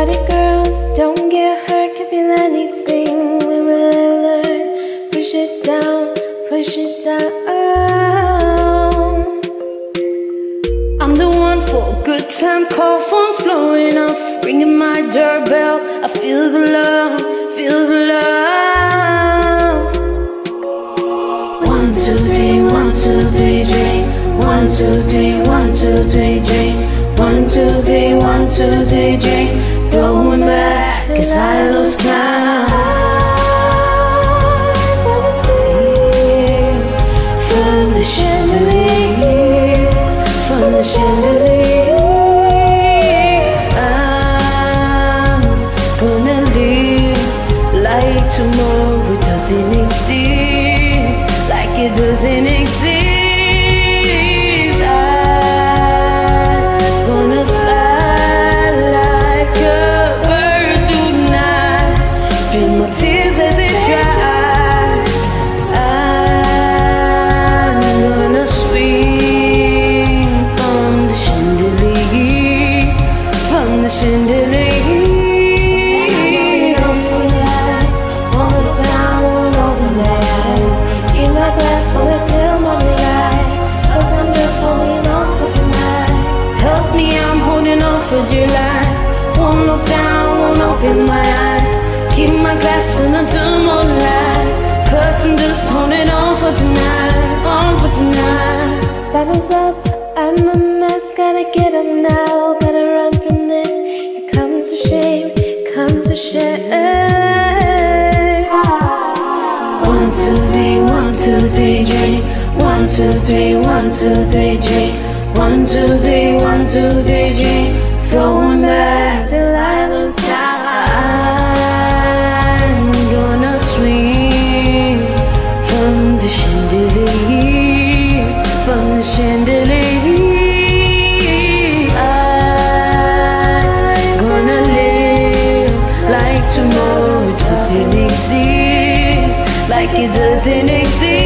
Party girls, don't get hurt, can feel anything. We will learn. Push it down, push it down. I'm the one for a good time, call phones blowing off, ringing my doorbell. I feel the love, feel the love. One, two, three, one, two, three, drink. One, two, three, one, two, three, drink. One, two, three, one, two, three, drink. Throwing back, cause I lose count. From the chandelier, from the chandelier, I'm gonna live like tomorrow doesn't exist, like it doesn't. Open my eyes. Keep my glass full until morning light. Cause I'm just holding on for tonight. On for tonight. Bottles up, I'm a mess. Gotta get up now. Gotta run from this. Here comes the shame, comes the shame. One, two, three, one, two, three, drink. One, two, three, one, two, three, drink. One, two, three, one, two, three, drink. Doesn't exist.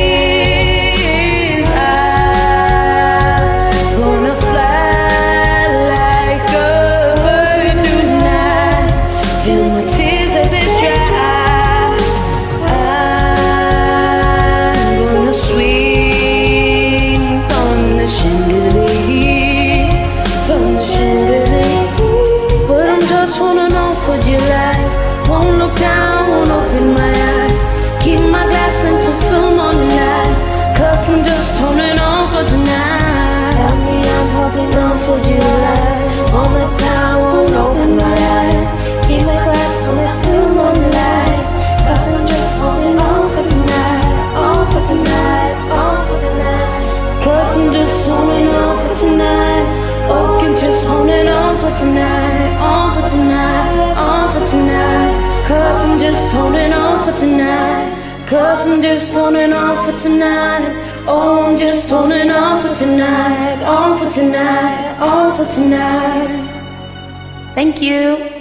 For tonight. On for tonight, on for tonight. Cause I'm just holding on for tonight. Cause I'm just holding on for tonight. Oh, I'm just holding on for tonight. On for tonight, on for tonight. Thank you.